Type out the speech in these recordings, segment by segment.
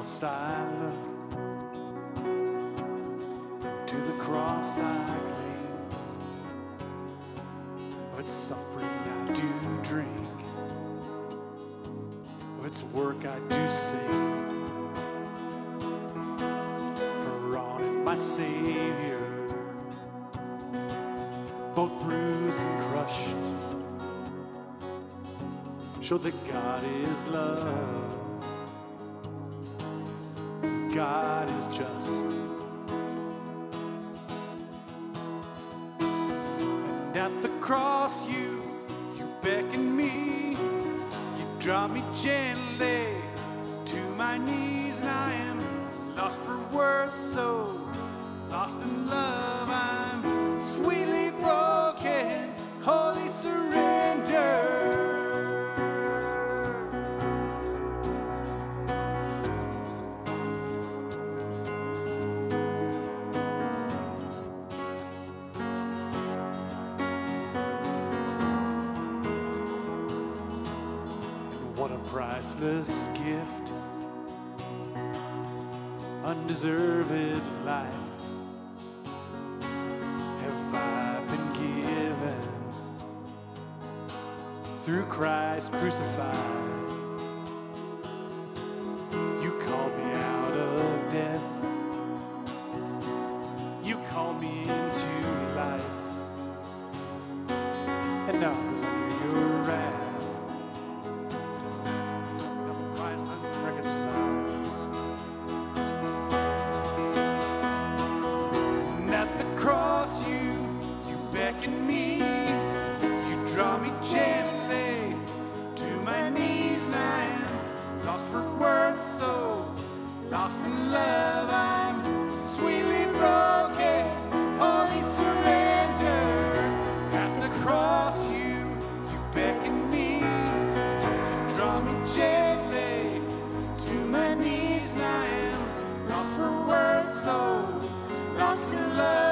cross I look, to the cross I cling. Of its suffering I do drink, of its work I do sing. For on it my Savior, both bruised and crushed, showed that God is love. Priceless gift, undeserved life have I been given through Christ crucified. Love.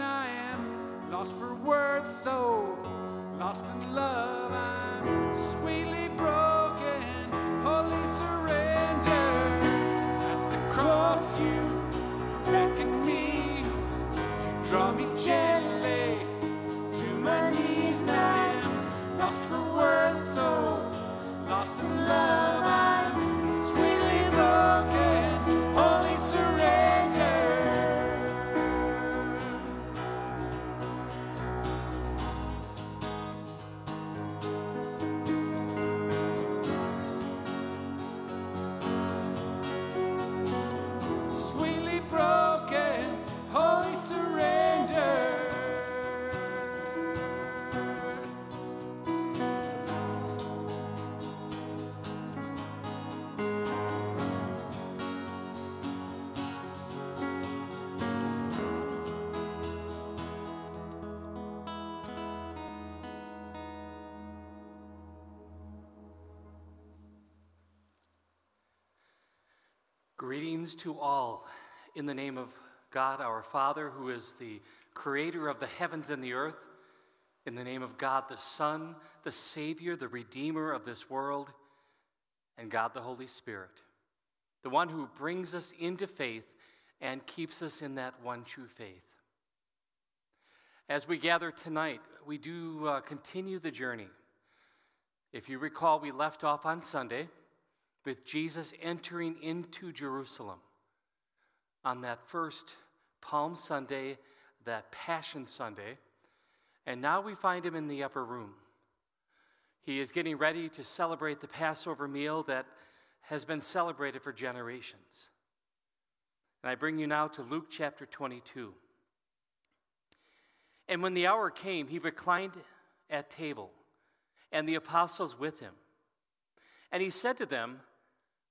I am lost for words, so lost in love. Greetings to all in the name of God our Father, who is the creator of the heavens and the earth, in the name of God the Son, the Savior, the Redeemer of this world, and God the Holy Spirit, the one who brings us into faith and keeps us in that one true faith. As we gather tonight, we do uh, continue the journey. If you recall, we left off on Sunday with Jesus entering into Jerusalem on that first Palm Sunday, that Passion Sunday, and now we find him in the upper room. He is getting ready to celebrate the Passover meal that has been celebrated for generations. And I bring you now to Luke chapter 22. And when the hour came, he reclined at table, and the apostles with him. And he said to them,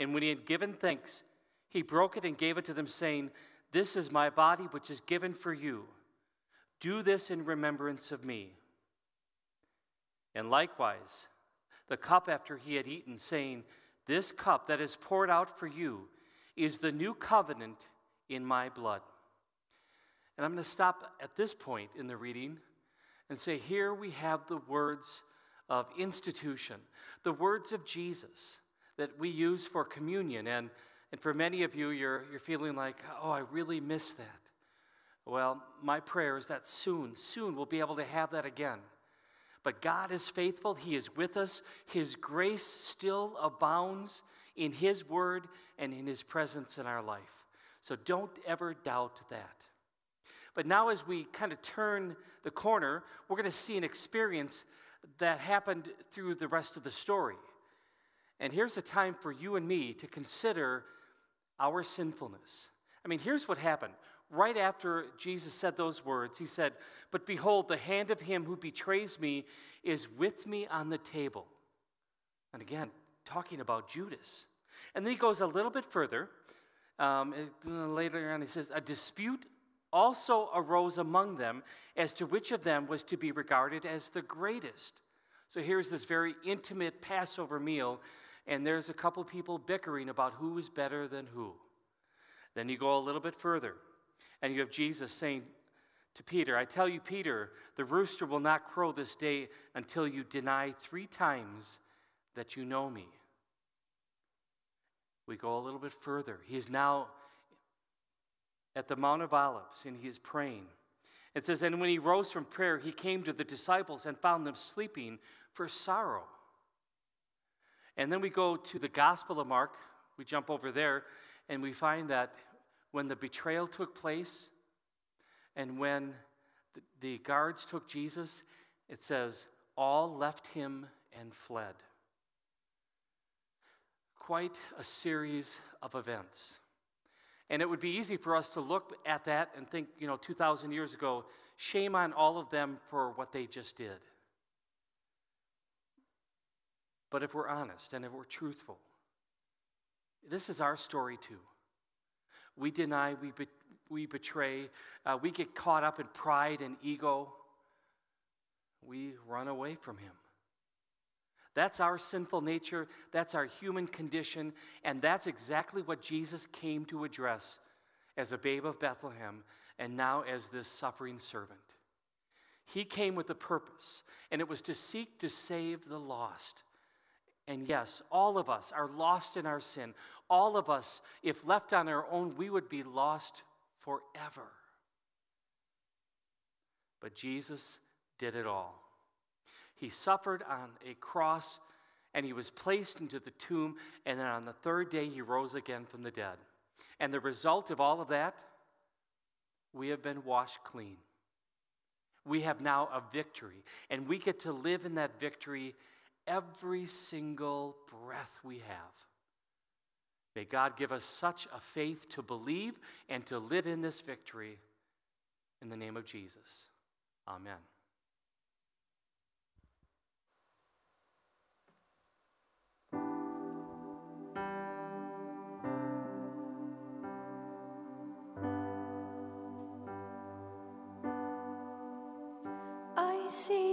And when he had given thanks, he broke it and gave it to them, saying, This is my body, which is given for you. Do this in remembrance of me. And likewise, the cup after he had eaten, saying, This cup that is poured out for you is the new covenant in my blood. And I'm going to stop at this point in the reading and say, Here we have the words of institution, the words of Jesus that we use for communion. And, and for many of you, you're, you're feeling like, oh, I really miss that. Well, my prayer is that soon, soon we'll be able to have that again. But God is faithful, He is with us. His grace still abounds in His word and in His presence in our life. So don't ever doubt that. But now, as we kind of turn the corner, we're going to see an experience that happened through the rest of the story. And here's a time for you and me to consider our sinfulness. I mean, here's what happened. Right after Jesus said those words, he said, But behold, the hand of him who betrays me is with me on the table. And again, talking about Judas. And then he goes a little bit further. Um, later on, he says, A dispute also arose among them as to which of them was to be regarded as the greatest. So here's this very intimate Passover meal and there's a couple people bickering about who is better than who. Then you go a little bit further, and you have Jesus saying to Peter, I tell you, Peter, the rooster will not crow this day until you deny three times that you know me. We go a little bit further. He is now at the Mount of Olives and he is praying. It says, And when he rose from prayer, he came to the disciples and found them sleeping for sorrow. And then we go to the Gospel of Mark, we jump over there, and we find that when the betrayal took place and when the, the guards took Jesus, it says, all left him and fled. Quite a series of events. And it would be easy for us to look at that and think, you know, 2,000 years ago, shame on all of them for what they just did. But if we're honest and if we're truthful, this is our story too. We deny, we, be, we betray, uh, we get caught up in pride and ego. We run away from Him. That's our sinful nature, that's our human condition, and that's exactly what Jesus came to address as a babe of Bethlehem and now as this suffering servant. He came with a purpose, and it was to seek to save the lost. And yes, all of us are lost in our sin. All of us, if left on our own, we would be lost forever. But Jesus did it all. He suffered on a cross and he was placed into the tomb, and then on the third day he rose again from the dead. And the result of all of that, we have been washed clean. We have now a victory, and we get to live in that victory every single breath we have. May God give us such a faith to believe and to live in this victory in the name of Jesus. Amen. I see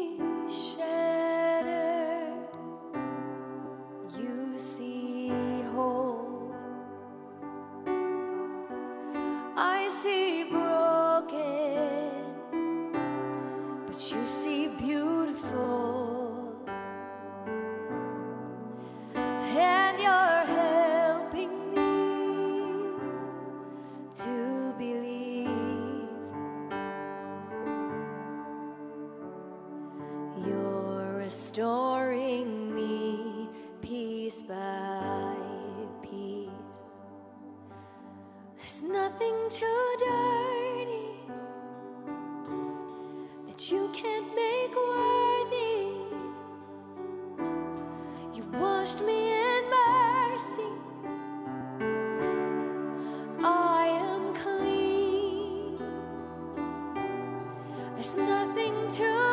There's nothing too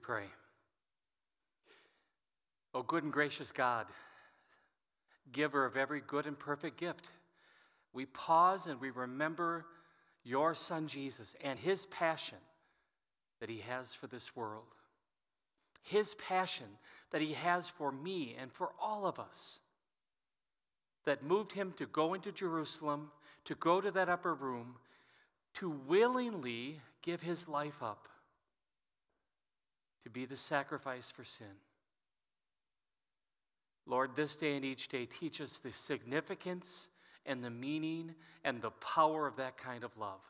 pray. O good and gracious God, giver of every good and perfect gift, we pause and we remember your Son Jesus and his passion that he has for this world. His passion that he has for me and for all of us that moved him to go into Jerusalem, to go to that upper room, to willingly give his life up to be the sacrifice for sin. Lord, this day and each day, teach us the significance and the meaning and the power of that kind of love.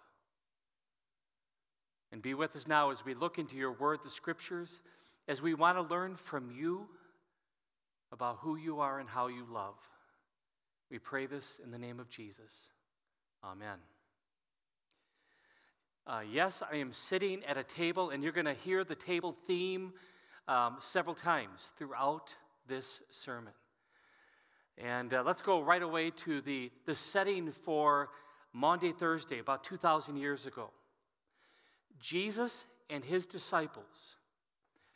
And be with us now as we look into your word, the scriptures, as we want to learn from you about who you are and how you love. We pray this in the name of Jesus. Amen. Uh, yes, I am sitting at a table, and you're going to hear the table theme um, several times throughout this sermon. And uh, let's go right away to the, the setting for Maundy, Thursday, about 2,000 years ago. Jesus and his disciples,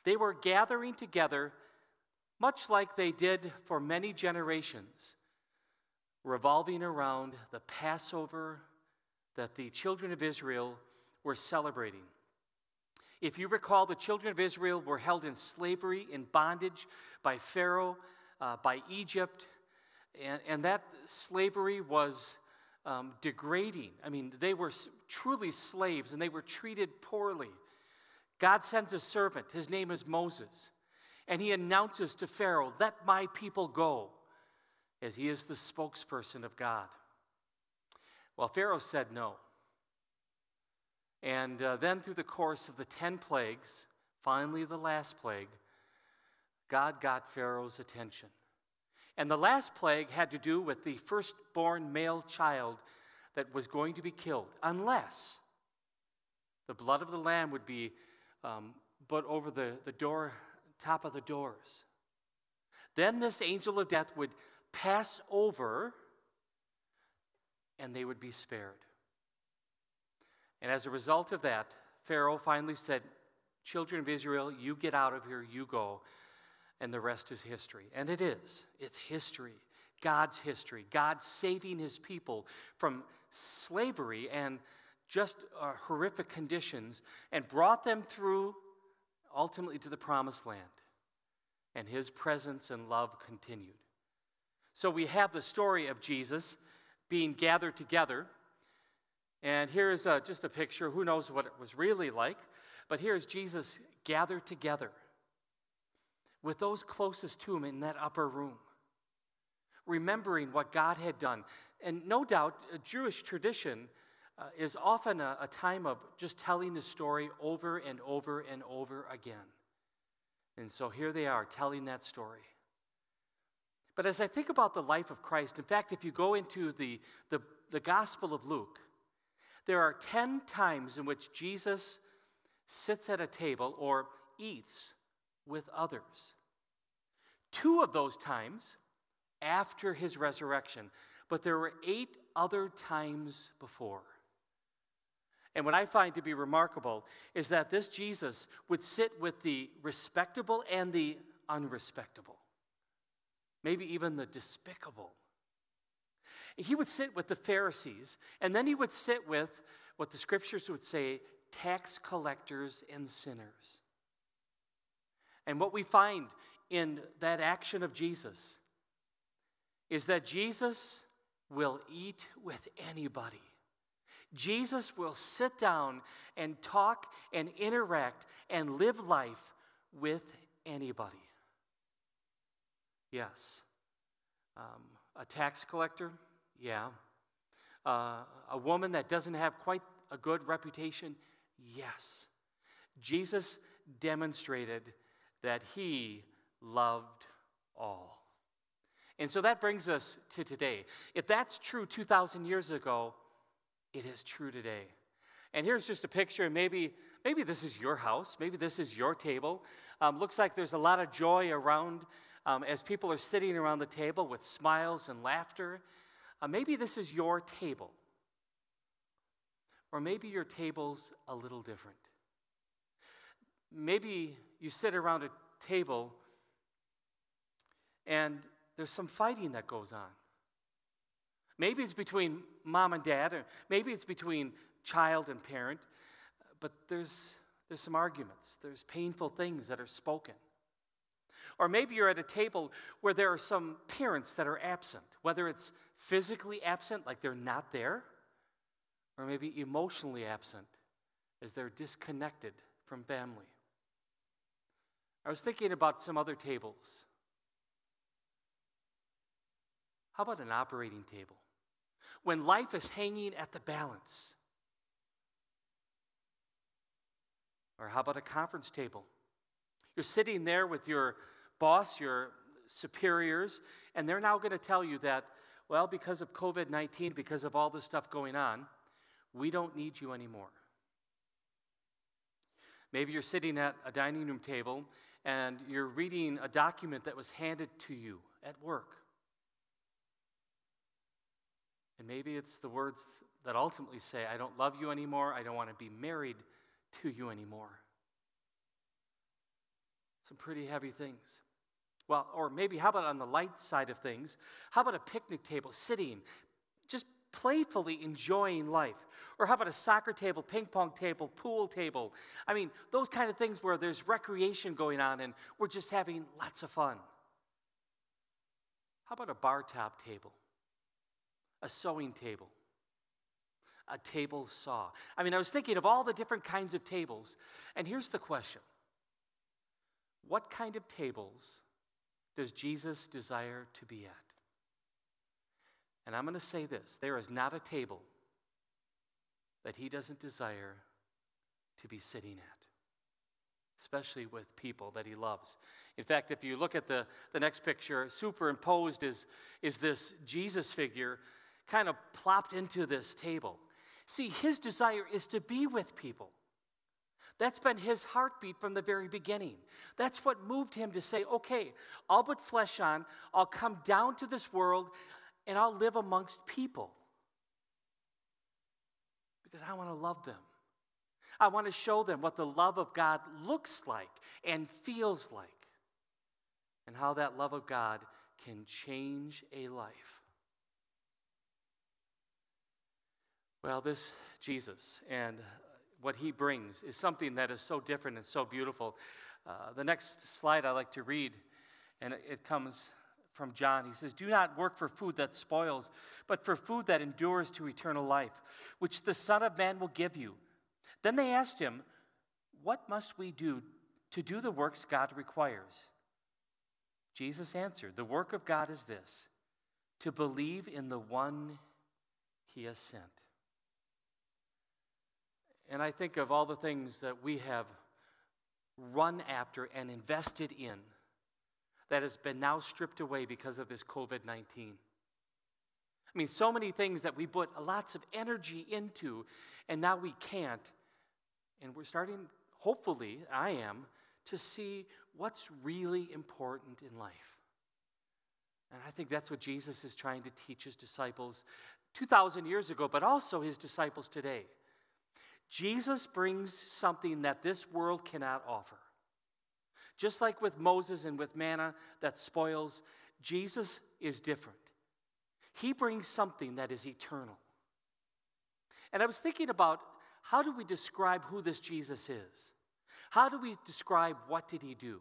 they were gathering together much like they did for many generations, revolving around the Passover that the children of Israel were celebrating. If you recall, the children of Israel were held in slavery, in bondage by Pharaoh, uh, by Egypt, and, and, that slavery was um, degrading. I mean, they were truly slaves and they were treated poorly. God sends a servant, his name is Moses, and he announces to Pharaoh, Let my people go, as he is the spokesperson of God. Well, Pharaoh said no. And uh, then, through the course of the 10 plagues, finally the last plague, God got Pharaoh's attention. And the last plague had to do with the firstborn male child that was going to be killed, unless the blood of the lamb would be um, put over the, the door, top of the doors. Then this angel of death would pass over and they would be spared. And as a result of that, Pharaoh finally said, Children of Israel, you get out of here, you go. And the rest is history. And it is. It's history. God's history. God saving his people from slavery and just uh, horrific conditions and brought them through ultimately to the promised land. And his presence and love continued. So we have the story of Jesus being gathered together and here's a, just a picture. Who knows what it was really like? But here's Jesus gathered together with those closest to him in that upper room, remembering what God had done. And no doubt, a Jewish tradition uh, is often a, a time of just telling the story over and over and over again. And so here they are telling that story. But as I think about the life of Christ, in fact, if you go into the, the, the Gospel of Luke, there are 10 times in which Jesus sits at a table or eats with others. Two of those times after his resurrection, but there were eight other times before. And what I find to be remarkable is that this Jesus would sit with the respectable and the unrespectable, maybe even the despicable. He would sit with the Pharisees, and then he would sit with what the scriptures would say tax collectors and sinners. And what we find in that action of Jesus is that Jesus will eat with anybody. Jesus will sit down and talk and interact and live life with anybody. Yes. Um, a tax collector, yeah. Uh, a woman that doesn't have quite a good reputation? Yes. Jesus demonstrated that he loved all. And so that brings us to today. If that's true 2,000 years ago, it is true today. And here's just a picture. Maybe, maybe this is your house. Maybe this is your table. Um, looks like there's a lot of joy around um, as people are sitting around the table with smiles and laughter. Uh, maybe this is your table. Or maybe your table's a little different. Maybe you sit around a table and there's some fighting that goes on. Maybe it's between mom and dad, or maybe it's between child and parent, but there's, there's some arguments, there's painful things that are spoken. Or maybe you're at a table where there are some parents that are absent, whether it's physically absent, like they're not there, or maybe emotionally absent, as they're disconnected from family. I was thinking about some other tables. How about an operating table? When life is hanging at the balance. Or how about a conference table? You're sitting there with your boss, your superiors, and they're now going to tell you that, well, because of COVID 19, because of all this stuff going on, we don't need you anymore. Maybe you're sitting at a dining room table and you're reading a document that was handed to you at work. And maybe it's the words that ultimately say, I don't love you anymore, I don't want to be married to you anymore. Some pretty heavy things. Well, or maybe how about on the light side of things? How about a picnic table, sitting, just playfully enjoying life? Or how about a soccer table, ping pong table, pool table? I mean, those kind of things where there's recreation going on and we're just having lots of fun. How about a bar top table, a sewing table, a table saw? I mean, I was thinking of all the different kinds of tables, and here's the question What kind of tables does Jesus desire to be at? And I'm going to say this there is not a table that he doesn't desire to be sitting at, especially with people that he loves. In fact, if you look at the, the next picture, superimposed is, is this Jesus figure kind of plopped into this table. See, his desire is to be with people. That's been his heartbeat from the very beginning. That's what moved him to say, okay, I'll put flesh on, I'll come down to this world, and I'll live amongst people because I want to love them. I want to show them what the love of God looks like and feels like, and how that love of God can change a life. Well, this Jesus and what he brings is something that is so different and so beautiful. Uh, the next slide I like to read, and it comes from John. He says, Do not work for food that spoils, but for food that endures to eternal life, which the Son of Man will give you. Then they asked him, What must we do to do the works God requires? Jesus answered, The work of God is this to believe in the one he has sent. And I think of all the things that we have run after and invested in that has been now stripped away because of this COVID 19. I mean, so many things that we put lots of energy into, and now we can't. And we're starting, hopefully, I am, to see what's really important in life. And I think that's what Jesus is trying to teach his disciples 2,000 years ago, but also his disciples today. Jesus brings something that this world cannot offer. Just like with Moses and with manna that spoils, Jesus is different. He brings something that is eternal. And I was thinking about how do we describe who this Jesus is? How do we describe what did he do?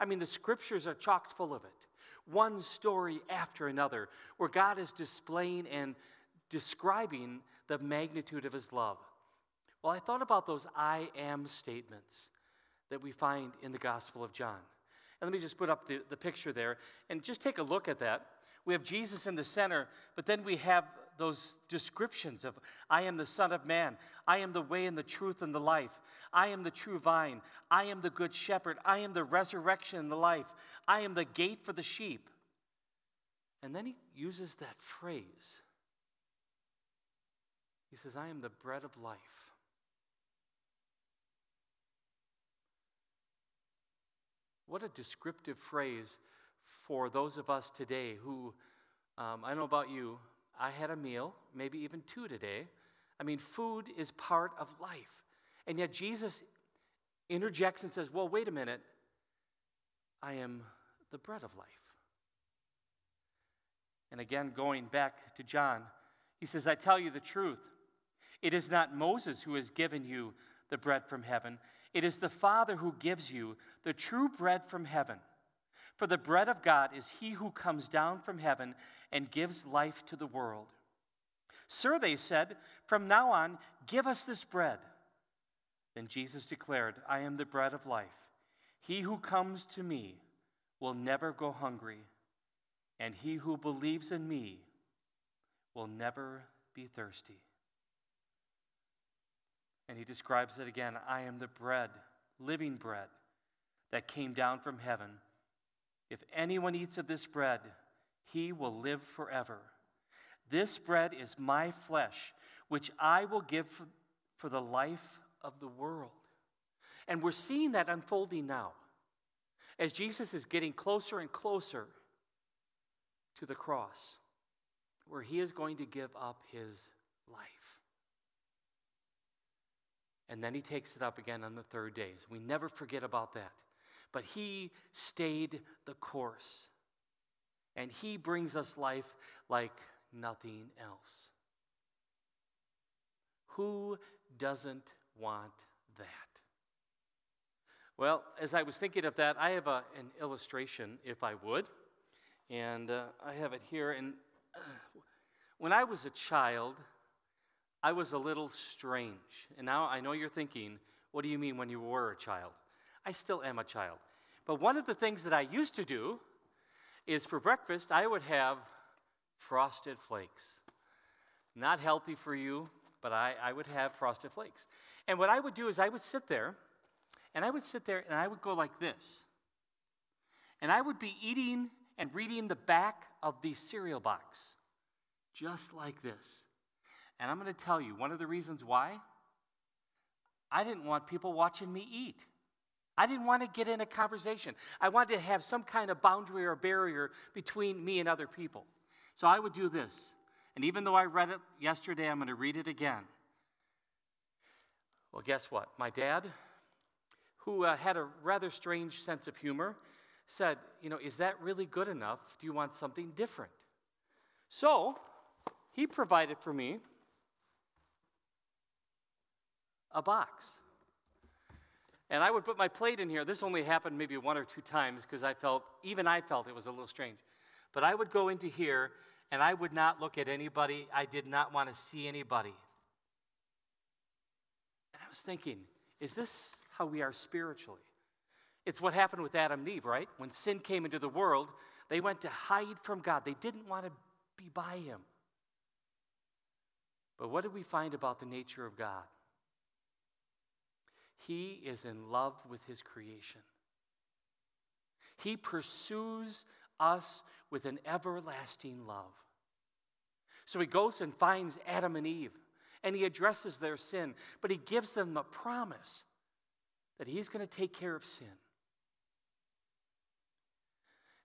I mean, the scriptures are chock full of it. One story after another, where God is displaying and describing the magnitude of his love. Well, I thought about those I am statements that we find in the Gospel of John. And let me just put up the, the picture there and just take a look at that. We have Jesus in the center, but then we have those descriptions of I am the Son of Man, I am the way and the truth and the life, I am the true vine, I am the good shepherd, I am the resurrection and the life, I am the gate for the sheep. And then he uses that phrase. He says, I am the bread of life. What a descriptive phrase for those of us today who, um, I know about you, I had a meal, maybe even two today. I mean, food is part of life. And yet Jesus interjects and says, Well, wait a minute. I am the bread of life. And again, going back to John, he says, I tell you the truth. It is not Moses who has given you the bread from heaven, it is the Father who gives you the true bread from heaven. For the bread of God is he who comes down from heaven and gives life to the world. Sir, they said, from now on, give us this bread. Then Jesus declared, I am the bread of life. He who comes to me will never go hungry, and he who believes in me will never be thirsty. And he describes it again I am the bread, living bread, that came down from heaven. If anyone eats of this bread, he will live forever. This bread is my flesh, which I will give for, for the life of the world. And we're seeing that unfolding now as Jesus is getting closer and closer to the cross, where he is going to give up his life. And then he takes it up again on the third day. We never forget about that. But he stayed the course. And he brings us life like nothing else. Who doesn't want that? Well, as I was thinking of that, I have a, an illustration, if I would. And uh, I have it here. And uh, when I was a child, I was a little strange. And now I know you're thinking, what do you mean when you were a child? I still am a child. But one of the things that I used to do is for breakfast, I would have frosted flakes. Not healthy for you, but I, I would have frosted flakes. And what I would do is I would sit there, and I would sit there and I would go like this. And I would be eating and reading the back of the cereal box, just like this. And I'm going to tell you one of the reasons why. I didn't want people watching me eat. I didn't want to get in a conversation. I wanted to have some kind of boundary or barrier between me and other people. So I would do this. And even though I read it yesterday, I'm going to read it again. Well, guess what? My dad, who uh, had a rather strange sense of humor, said, You know, is that really good enough? Do you want something different? So he provided for me a box. And I would put my plate in here. This only happened maybe one or two times because I felt, even I felt it was a little strange. But I would go into here and I would not look at anybody. I did not want to see anybody. And I was thinking, is this how we are spiritually? It's what happened with Adam and Eve, right? When sin came into the world, they went to hide from God. They didn't want to be by Him. But what did we find about the nature of God? He is in love with his creation. He pursues us with an everlasting love. So he goes and finds Adam and Eve and he addresses their sin, but he gives them a promise that he's going to take care of sin.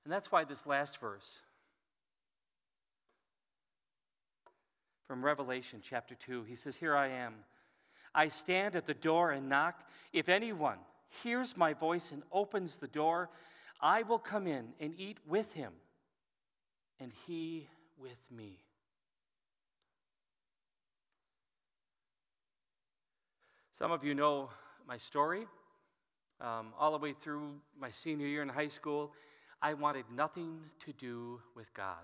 And that's why this last verse from Revelation chapter 2, he says, Here I am. I stand at the door and knock. If anyone hears my voice and opens the door, I will come in and eat with him, and he with me. Some of you know my story. Um, all the way through my senior year in high school, I wanted nothing to do with God.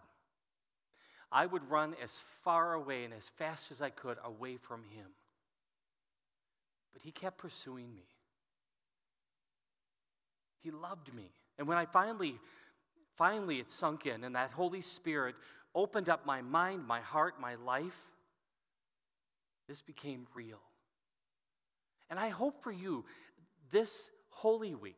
I would run as far away and as fast as I could away from Him. But he kept pursuing me. He loved me. And when I finally, finally it sunk in, and that Holy Spirit opened up my mind, my heart, my life, this became real. And I hope for you, this Holy Week,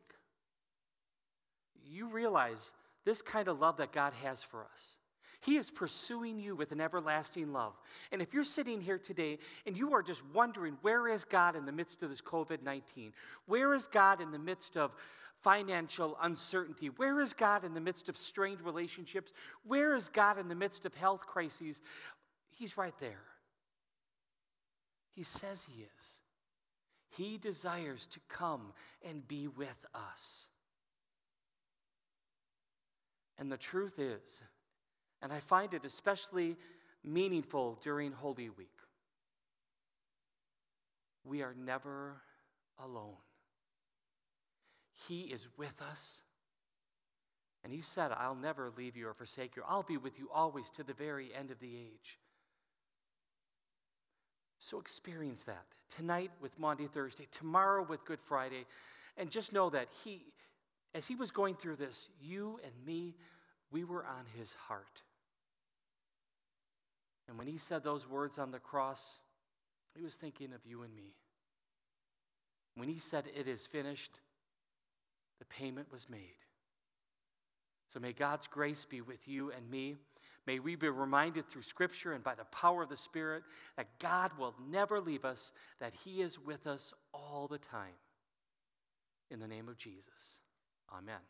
you realize this kind of love that God has for us. He is pursuing you with an everlasting love. And if you're sitting here today and you are just wondering, where is God in the midst of this COVID 19? Where is God in the midst of financial uncertainty? Where is God in the midst of strained relationships? Where is God in the midst of health crises? He's right there. He says He is. He desires to come and be with us. And the truth is, and I find it especially meaningful during Holy Week. We are never alone. He is with us. And He said, I'll never leave you or forsake you. I'll be with you always to the very end of the age. So experience that tonight with Maundy Thursday, tomorrow with Good Friday, and just know that He, as He was going through this, you and me, we were on His heart. And when he said those words on the cross, he was thinking of you and me. When he said, It is finished, the payment was made. So may God's grace be with you and me. May we be reminded through Scripture and by the power of the Spirit that God will never leave us, that He is with us all the time. In the name of Jesus, amen.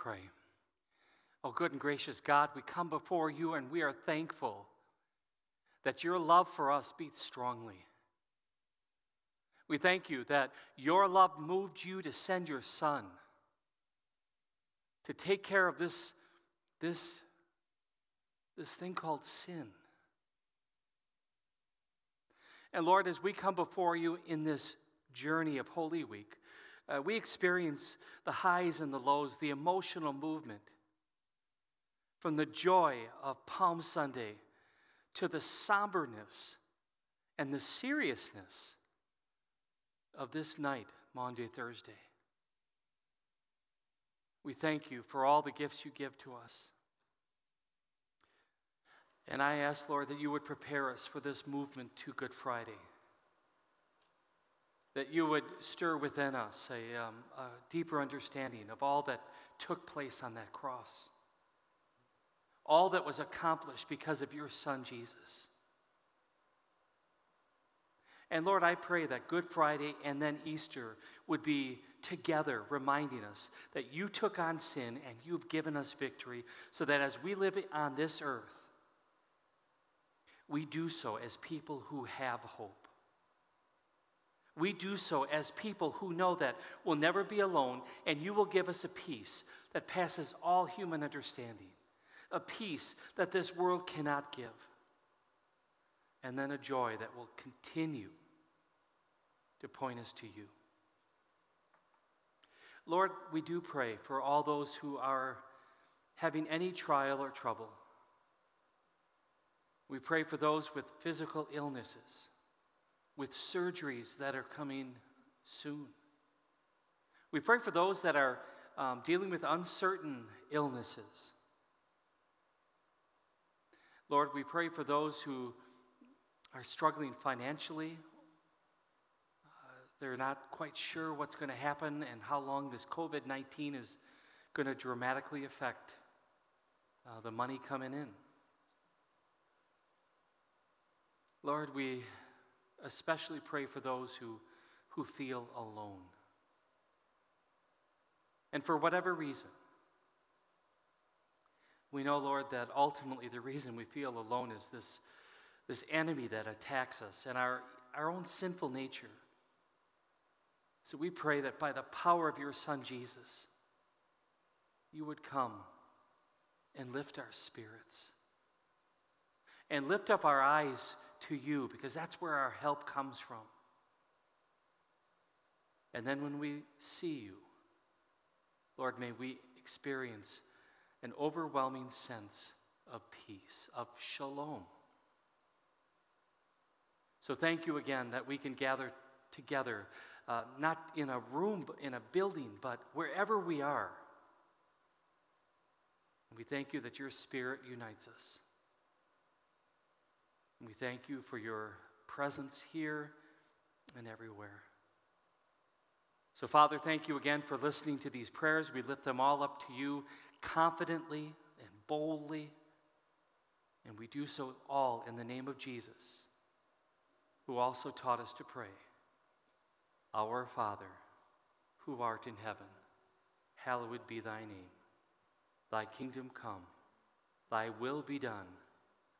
pray. Oh, good and gracious God, we come before you and we are thankful that your love for us beats strongly. We thank you that your love moved you to send your son to take care of this, this, this thing called sin. And Lord, as we come before you in this journey of Holy Week, uh, we experience the highs and the lows, the emotional movement from the joy of Palm Sunday to the somberness and the seriousness of this night, Maundy, Thursday. We thank you for all the gifts you give to us. And I ask, Lord, that you would prepare us for this movement to Good Friday. That you would stir within us a, um, a deeper understanding of all that took place on that cross, all that was accomplished because of your Son, Jesus. And Lord, I pray that Good Friday and then Easter would be together, reminding us that you took on sin and you've given us victory, so that as we live on this earth, we do so as people who have hope. We do so as people who know that we'll never be alone and you will give us a peace that passes all human understanding, a peace that this world cannot give, and then a joy that will continue to point us to you. Lord, we do pray for all those who are having any trial or trouble. We pray for those with physical illnesses, with surgeries that are coming soon. We pray for those that are um, dealing with uncertain illnesses. Lord, we pray for those who are struggling financially. Uh, they're not quite sure what's going to happen and how long this COVID 19 is going to dramatically affect uh, the money coming in. Lord, we especially pray for those who, who feel alone. And for whatever reason, we know, Lord, that ultimately the reason we feel alone is this, this enemy that attacks us and our, our own sinful nature. So we pray that by the power of your Son, Jesus, you would come and lift our spirits and lift up our eyes to you because that's where our help comes from. And then when we see you, Lord, may we experience an overwhelming sense of peace, of shalom. So thank you again that we can gather together, uh, not in a room, in a building, but wherever we are. we thank you that your spirit unites us. We thank you for your presence here and everywhere. So, Father, thank you again for listening to these prayers. We lift them all up to you confidently and boldly. And we do so all in the name of Jesus, who also taught us to pray Our Father, who art in heaven, hallowed be thy name. Thy kingdom come, thy will be done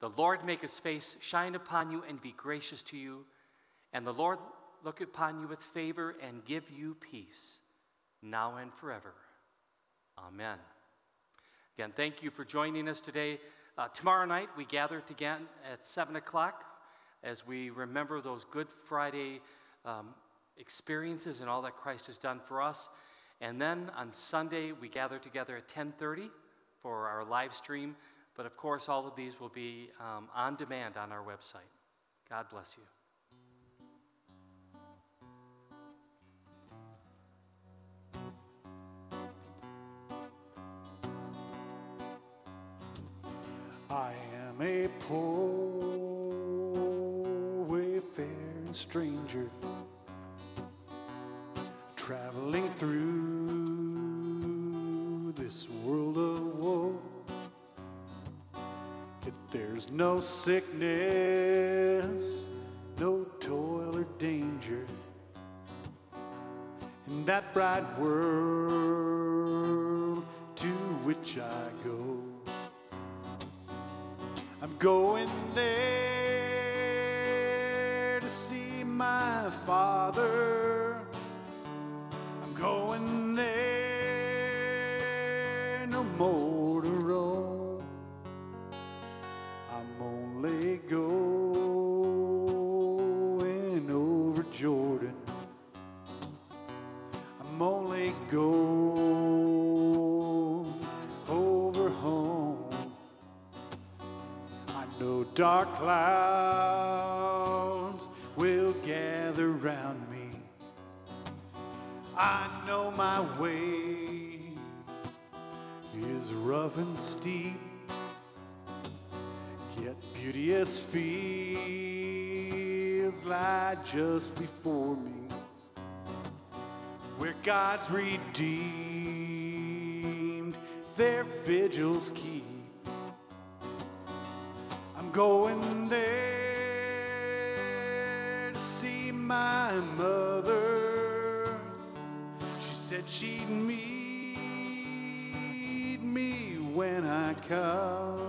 The Lord make his face shine upon you and be gracious to you. And the Lord look upon you with favor and give you peace, now and forever. Amen. Again, thank you for joining us today. Uh, tomorrow night, we gather again at 7 o'clock as we remember those Good Friday um, experiences and all that Christ has done for us. And then on Sunday, we gather together at 1030 for our live stream. But of course, all of these will be um, on demand on our website. God bless you. I am a poor wayfaring stranger traveling through no sickness, no toil or danger in that bright world to which I clouds will gather round me. I know my way is rough and steep, yet beauteous fields lie just before me where God's redeemed their vigils keep. Going there to see my mother. She said she'd meet me when I come.